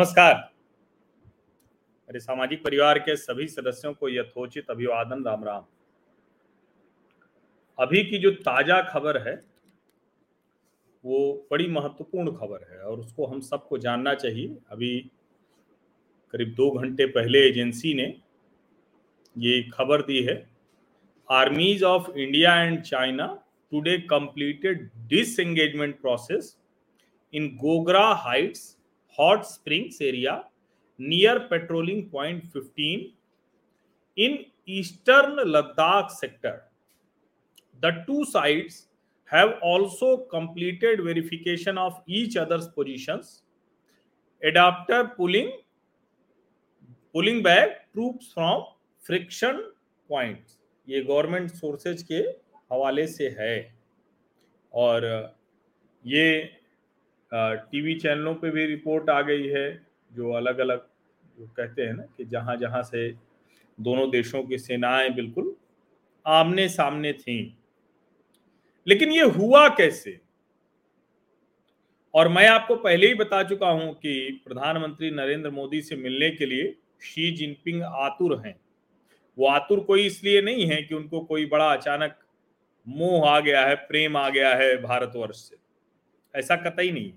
नमस्कार। मेरे सामाजिक परिवार के सभी सदस्यों को यथोचित अभिवादन, राम राम। अभी की जो ताज़ा खबर है, वो बड़ी महत्वपूर्ण खबर है और उसको हम सबको जानना चाहिए। अभी करीब दो घंटे पहले एजेंसी ने ये खबर दी है, armies of India and China today completed disengagement process in Gogra heights hot springs area near patrolling point 15 in eastern Ladakh sector the two sides have also completed verification of each other's positions adapter pulling pulling back troops from friction point ये government sources के हवाले से है। और, ये TV चैनलों पे भी रिपोर्ट आ गई है, जो अलग अलग जो कहते हैं ना कि जहाँ जहाँ से दोनों देशों की सेनाएँ बिल्कुल आमने सामने थीं। लेकिन ये हुआ कैसे? और मैं आपको पहले ही बता चुका हूँ कि प्रधानमंत्री नरेंद्र मोदी से मिलने के लिए शी जिनपिंग आतुर हैं। वो आतुर कोई इसलिए नहीं है कि उनको कोई बड़ा अचानक मोह आ गया है, प्रेम आ गया है भारतवर्ष से। ऐसा कतई नहीं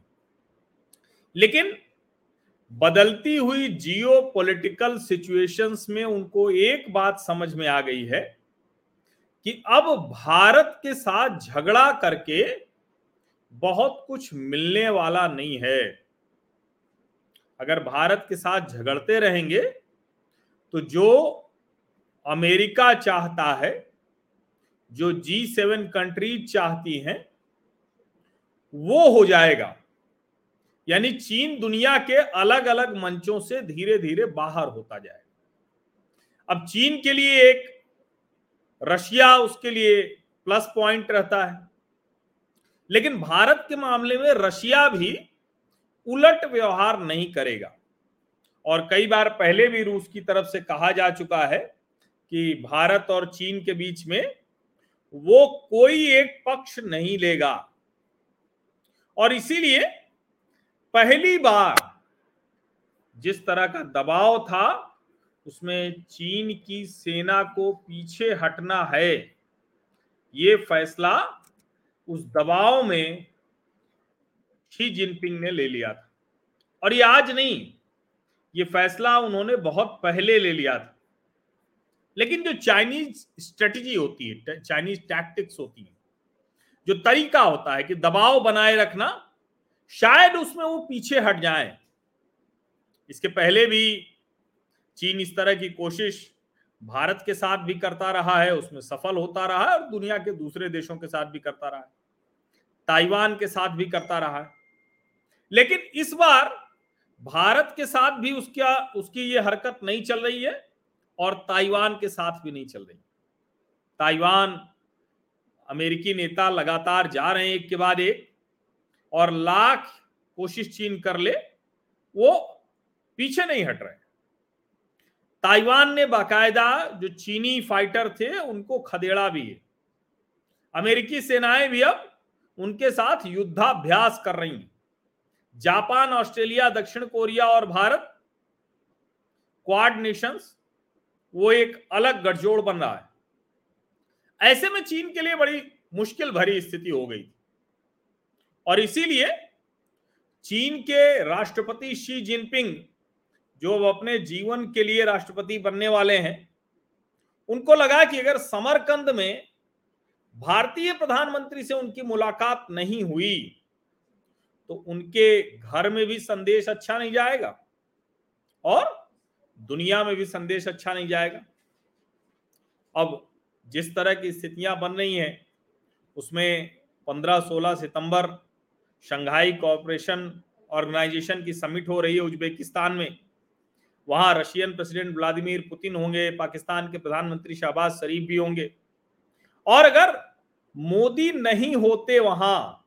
लेकिन बदलती हुई जियो पॉलिटिकल सिचुएशंस में उनको एक बात समझ में आ गई है कि अब भारत के साथ झगड़ा करके बहुत कुछ मिलने वाला नहीं है। अगर भारत के साथ झगड़ते रहेंगे तो जो अमेरिका चाहता है, जो जी सेवन कंट्रीज़ चाहती हैं वो हो जाएगा। यानी चीन दुनिया के अलग अलग मंचों से धीरे धीरे बाहर होता जाएगा अब चीन के लिए एक, रशिया उसके लिए प्लस पॉइंट रहता है। लेकिन भारत के मामले में रशिया भी उलट व्यवहार नहीं करेगा। और कई बार पहले भी रूस की तरफ़ से कहा जा चुका है कि भारत और चीन के बीच में वो कोई एक पक्ष नहीं लेगा। और इसीलिए पहली बार जिस तरह का दबाव था, उसमें चीन की सेना को पीछे हटना है, ये फैसला उस दबाव में शी जिनपिंग ने ले लिया था। और ये आज नहीं, ये फैसला उन्होंने बहुत पहले ले लिया था। लेकिन जो चाइनीज़ स्ट्रेटजी होती है चाइनीज़ टैक्टिक्स होती है जो तरीका होता है कि दबाव बनाए रखना, शायद उसमें वो पीछे हट जाए। इसके पहले भी चीन इस तरह की कोशिश भारत के साथ भी करता रहा है, उसमें सफल होता रहा है और दुनिया के दूसरे देशों के साथ भी करता रहा है। ताइवान के साथ भी करता रहा है। लेकिन इस बार भारत के साथ भी उसका, उसकी ये हरकत नहीं चल रही है और ताइवान के साथ भी नहीं चल रही। ताइवान अमेरिकी नेता लगातार जा रहे हैं एक के बाद एक, और लाख कोशिश चीन कर ले, वो पीछे नहीं हट रहे। ताइवान ने बाकायदा जो चीनी फाइटर थे, उनको खदेड़ा भी है। अमेरिकी सेनाएँ भी अब उनके साथ युद्धाभ्यास कर रही हैं। जापान, ऑस्ट्रेलिया, दक्षिण कोरिया और भारत, क्वाड नेशंस, वो एक अलग गठजोड़ बन रहा है। ऐसे में चीन के लिए बड़ी मुश्किल भरी स्थिति हो गई और इसीलिए चीन के राष्ट्रपति शी जिनपिंग, जो अब अपने जीवन के लिए राष्ट्रपति बनने वाले हैं, उनको लगा कि अगर समरकंद में भारतीय प्रधानमंत्री से उनकी मुलाकात नहीं हुई तो उनके घर में भी संदेश अच्छा नहीं जाएगा और दुनिया में भी संदेश अच्छा नहीं जाएगा। अब जिस तरह की स्थितियाँ बन रही हैं, उसमें 15-16 सितंबर शंघाई कोऑपरेशन ऑर्गेनाइजेशन की समिट हो रही है उज्बेकिस्तान में। वहाँ रशियन प्रेसिडेंट व्लादिमीर पुतिन होंगे, पाकिस्तान के प्रधानमंत्री शहबाज शरीफ भी होंगे। और अगर मोदी नहीं होते वहाँ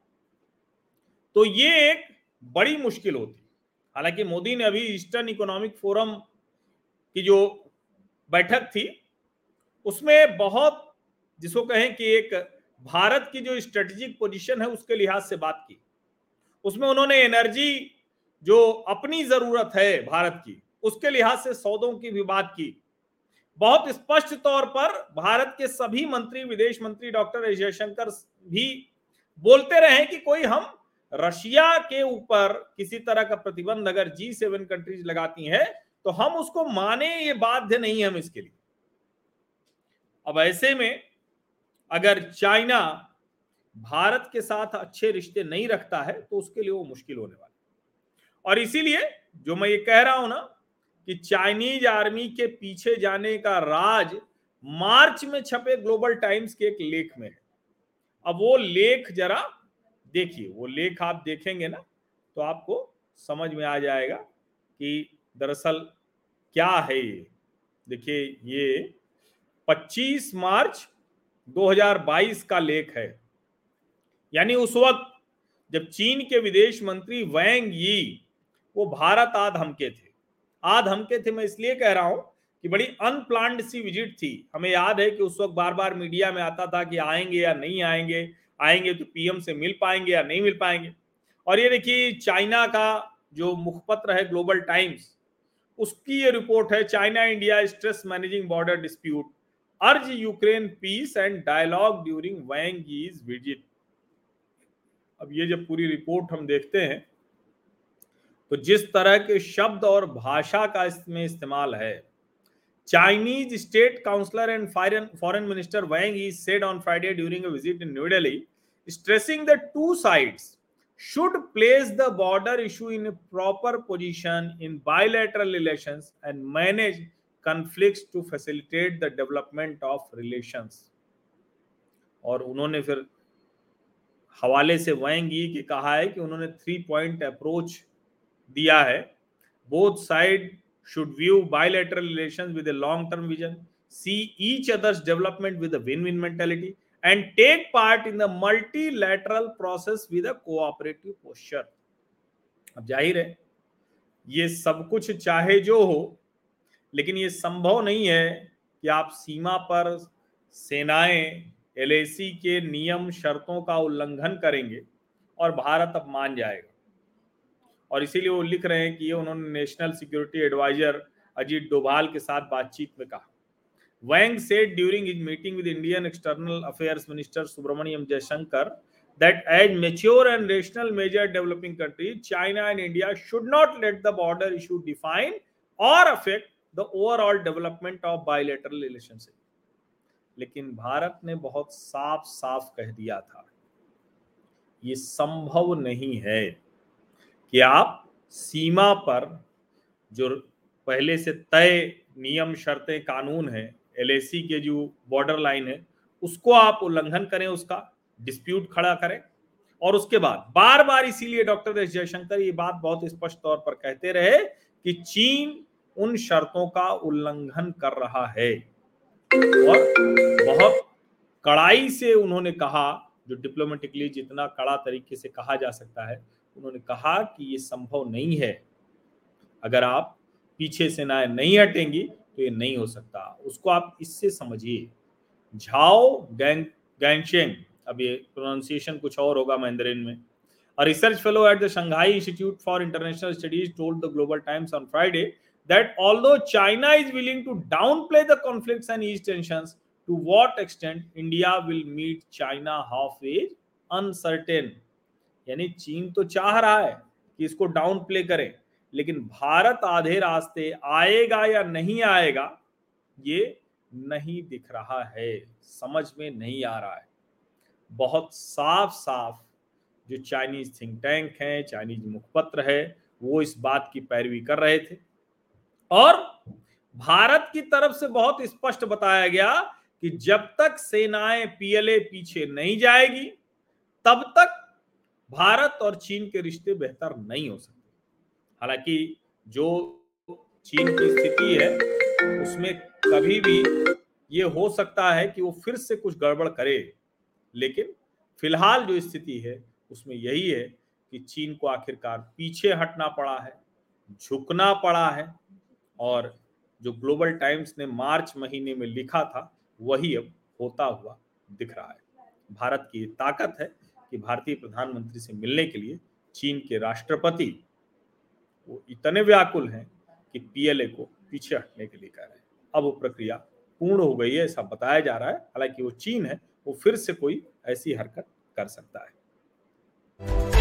तो ये एक बड़ी मुश्किल होती। हालाँकि मोदी ने अभी ईस्टर्न इकोनॉमिक फोरम की जो बैठक थी उसमें बहुत, जिसको कहें कि एक भारत की जो स्ट्रेटेजिक पोजीशन है, उसके लिहाज से बात की। उसमें उन्होंने एनर्जी जो अपनी ज़रूरत है भारत की, उसके लिहाज से सौदों की भी बात की। बहुत स्पष्ट तौर पर भारत के सभी मंत्री, विदेश मंत्री डॉक्टर जयशंकर भी बोलते रहे कि कोई हम रशिया के ऊपर किसी तरह का प्रतिबंध अगर जी सेवन कंट्रीज़ लगाती हैं तो हम उसको माने ये बाध्य नहीं हम इसके लिए। अब ऐसे में अगर चाइना भारत के साथ अच्छे रिश्ते नहीं रखता है तो उसके लिए वो मुश्किल होने वाला और इसीलिए जो मैं ये कह रहा हूँ ना कि चाइनीज़ आर्मी के पीछे जाने का राज मार्च में छपे ग्लोबल टाइम्स के एक लेख में है। अब वो लेख जरा देखिए, वो लेख आप देखेंगे ना तो आपको समझ में आ जाएगा कि दरअसल क्या है ये। देखिए, ये 25 मार्च 2022 का लेख है। यानी उस वक्त जब चीन के विदेश मंत्री वैंग यी, वो भारत आध हमके थे। आध हमके थे, मैं इसलिए कह रहा हूँ कि बड़ी अनप्लान्ड सी विज़िट थी। हमें याद है कि उस वक्त बार बार मीडिया में आता था कि आएँगे या नहीं आएँगे आएँगे तो पीएम से मिल पाएँगे या नहीं मिल पाएँगे। और ये देखिए, चाइना का जो मुखपत्र है ग्लोबल टाइम्स उसकी ये रिपोर्ट है China India stress managing border dispute urges Ukraine peace and dialogue during Wang visit. अब ये जब पूरी रिपोर्ट हम देखते हैं तो जिस तरह के शब्द और भाषा का इसमें इस्तेमाल है, Chinese state councillor and foreign minister Wang Yi said on Friday during visit in New Delhi stressing the two should place the border issue in a proper position in bilateral relations and manage conflict to facilitate the development of relations और उन्होंने फिर हवाले से वैंग कि कहा है कि उन्होंने थ्री पॉइंट अप्रोच दिया है। Both side should view bilateral relation with a long term vision see each other's development with a win win mentality and take part in the multilateral process with a cooperative posture अब ज़ाहिर है, ये सब कुछ चाहे जो हो लेकिन ये संभव नहीं है कि आप सीमा पर सेनाएँ एल के नियम शर्तों का उल्लंघन करेंगे और भारत अब मान जाएगा। और इसीलिए वो लिख रहे हैं कि ये उन्होंने national security adviser Ajit Doval के साथ बातचीत में कहा। Wang said during his meeting with Indian external affairs minister Subrahmanyam Jaishankar that as mature and rational major developing countries, China and India should not let the border issue define or affect the overall development of bilateral relationship. लेकिन भारत ने बहुत साफ़ साफ़ कह दिया था, ये संभव नहीं है कि आप सीमा पर जो पहले से तय नियम, शर्तें, कानून है एलएसी के जो बॉर्डर लाइन है, उसको आप उल्लंघन करें, उसका डिस्प्यूट खड़ा करें और उसके बाद बार बार इसीलिए डॉक्टर जयशंकर ये बात बहुत स्पष्ट तौर पर कहते रहे कि चीन उन शर्तों का उल्लंघन कर रहा है। और बहुत कड़ाई से उन्होंने कहा, जो डिप्लोमेटिकली जितना कड़ा तरीके से कहा जा सकता है, उन्होंने कहा कि ये संभव नहीं है। अगर आप पीछे से ना नहीं हटेंगी तो ये नहीं हो सकता। उसको आप इससे समझिए। झाओ गैंग गैंगशेंग अब ये प्रोनाउंसिएशन कुछ और होगा मैंदरिन में। A research fellow at the Shanghai Institute for International Studies told the Global Times on that although China is willing to downplay the conflicts and ease tensions, to what extent India will meet China halfway uncertain. यानी चीन तो चाह रहा है कि इसको down play करें लेकिन भारत आधे रास्ते आएगा या नहीं आएगा ये नहीं दिख रहा है समझ में नहीं आ रहा है बहुत साफ़ साफ़ जो चाइनीज़ थिंक टैंक है चाइनीज़ मुखपत्र है वो इस बात की पैरवी कर रहे थे और भारत की तरफ़ से बहुत स्पष्ट बताया गया कि जब तक सेनाएँ पीएलए पीछे नहीं जाएगी, तब तक भारत और चीन के रिश्ते बेहतर नहीं हो सकते। हालाँकि जो चीन की स्थिति है, उसमें कभी भी ये हो सकता है कि वो फिर से कुछ गड़बड़ करे, लेकिन फ़िलहाल जो स्थिति है, उसमें यही है कि चीन को आखिरकार पीछे हटना पड़ा है, झुकना पड़ा है और जो ग्लोबल टाइम्स ने मार्च महीने में लिखा था, वही अब होता हुआ दिख रहा है। भारत की ताकत है कि भारतीय प्रधानमंत्री से मिलने के लिए चीन के राष्ट्रपति वो इतने व्याकुल हैं कि पीएलए को पीछे हटने के लिए कह रहे हैं। अब वो प्रक्रिया पूर्ण हो गई है, ऐसा बताया जा रहा है। हालाँकि वो चीन है, वो फिर से कोई ऐसी हरकत कर सकता है।